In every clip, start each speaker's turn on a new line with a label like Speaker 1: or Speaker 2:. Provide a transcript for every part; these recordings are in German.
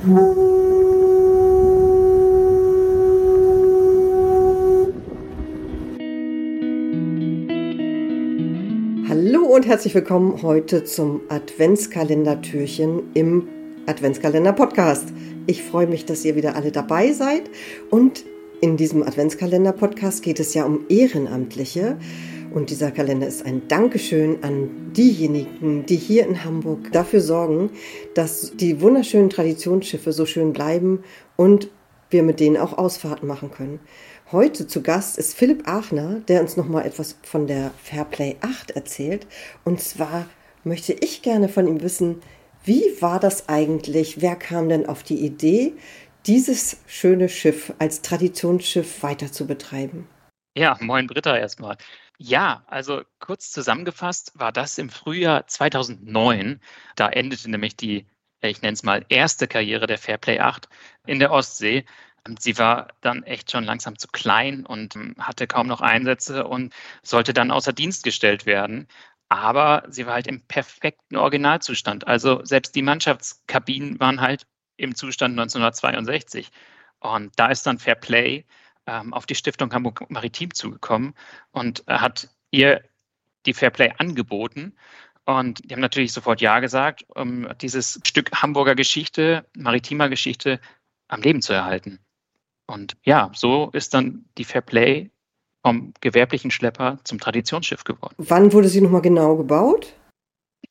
Speaker 1: Hallo und herzlich willkommen heute zum Adventskalender-Türchen im Adventskalender-Podcast. Ich freue mich, dass ihr wieder alle dabei seid und in diesem Adventskalender-Podcast geht es ja um Ehrenamtliche. Und dieser Kalender ist ein Dankeschön an diejenigen, die hier in Hamburg dafür sorgen, dass die wunderschönen Traditionsschiffe so schön bleiben und wir mit denen auch Ausfahrten machen können. Heute zu Gast ist Philipp Aachner, der uns nochmal etwas von der Fairplay 8 erzählt. Und zwar möchte ich gerne von ihm wissen, wie war das eigentlich? Wer kam denn auf die Idee, dieses schöne Schiff als Traditionsschiff weiter zu betreiben?
Speaker 2: Ja, moin Britta erstmal. Ja, also kurz zusammengefasst war das im Frühjahr 2009. Da endete nämlich die, ich nenne es mal, erste Karriere der Fairplay 8 in der Ostsee. Sie war dann echt schon langsam zu klein und ähm, hatte kaum noch Einsätze und sollte dann außer Dienst gestellt werden. Aber sie war halt im perfekten Originalzustand. Also selbst die Mannschaftskabinen waren halt im Zustand 1962. Und da ist dann Fairplay ähm, auf die Stiftung Hamburg Maritim zugekommen und hat ihr die Fairplay angeboten. Und die haben natürlich sofort Ja gesagt, um dieses Stück Hamburger Geschichte, maritimer Geschichte am Leben zu erhalten. Und ja, so ist dann die Fairplay vom gewerblichen Schlepper zum Traditionsschiff geworden.
Speaker 1: Wann wurde sie nochmal genau gebaut?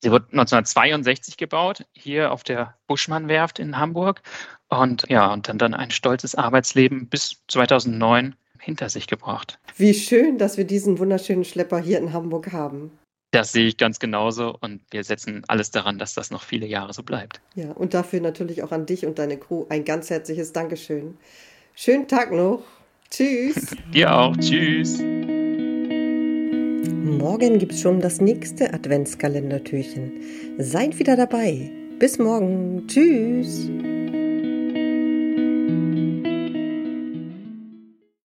Speaker 2: Sie wurde 1962 gebaut, hier auf der Buschmann-Werft in Hamburg. Und ja, und dann, dann ein stolzes Arbeitsleben bis 2009 hinter sich gebracht.
Speaker 1: Wie schön, dass wir diesen wunderschönen Schlepper hier in Hamburg haben.
Speaker 2: Das sehe ich ganz genauso und wir setzen alles daran, dass das noch viele Jahre so bleibt.
Speaker 1: Ja, und dafür natürlich auch an dich und deine Crew ein ganz herzliches Dankeschön. Schönen Tag noch. Tschüss.
Speaker 2: Dir auch. Tschüss.
Speaker 1: Morgen gibt es schon das nächste Adventskalendertürchen. Seid wieder dabei. Bis morgen. Tschüss.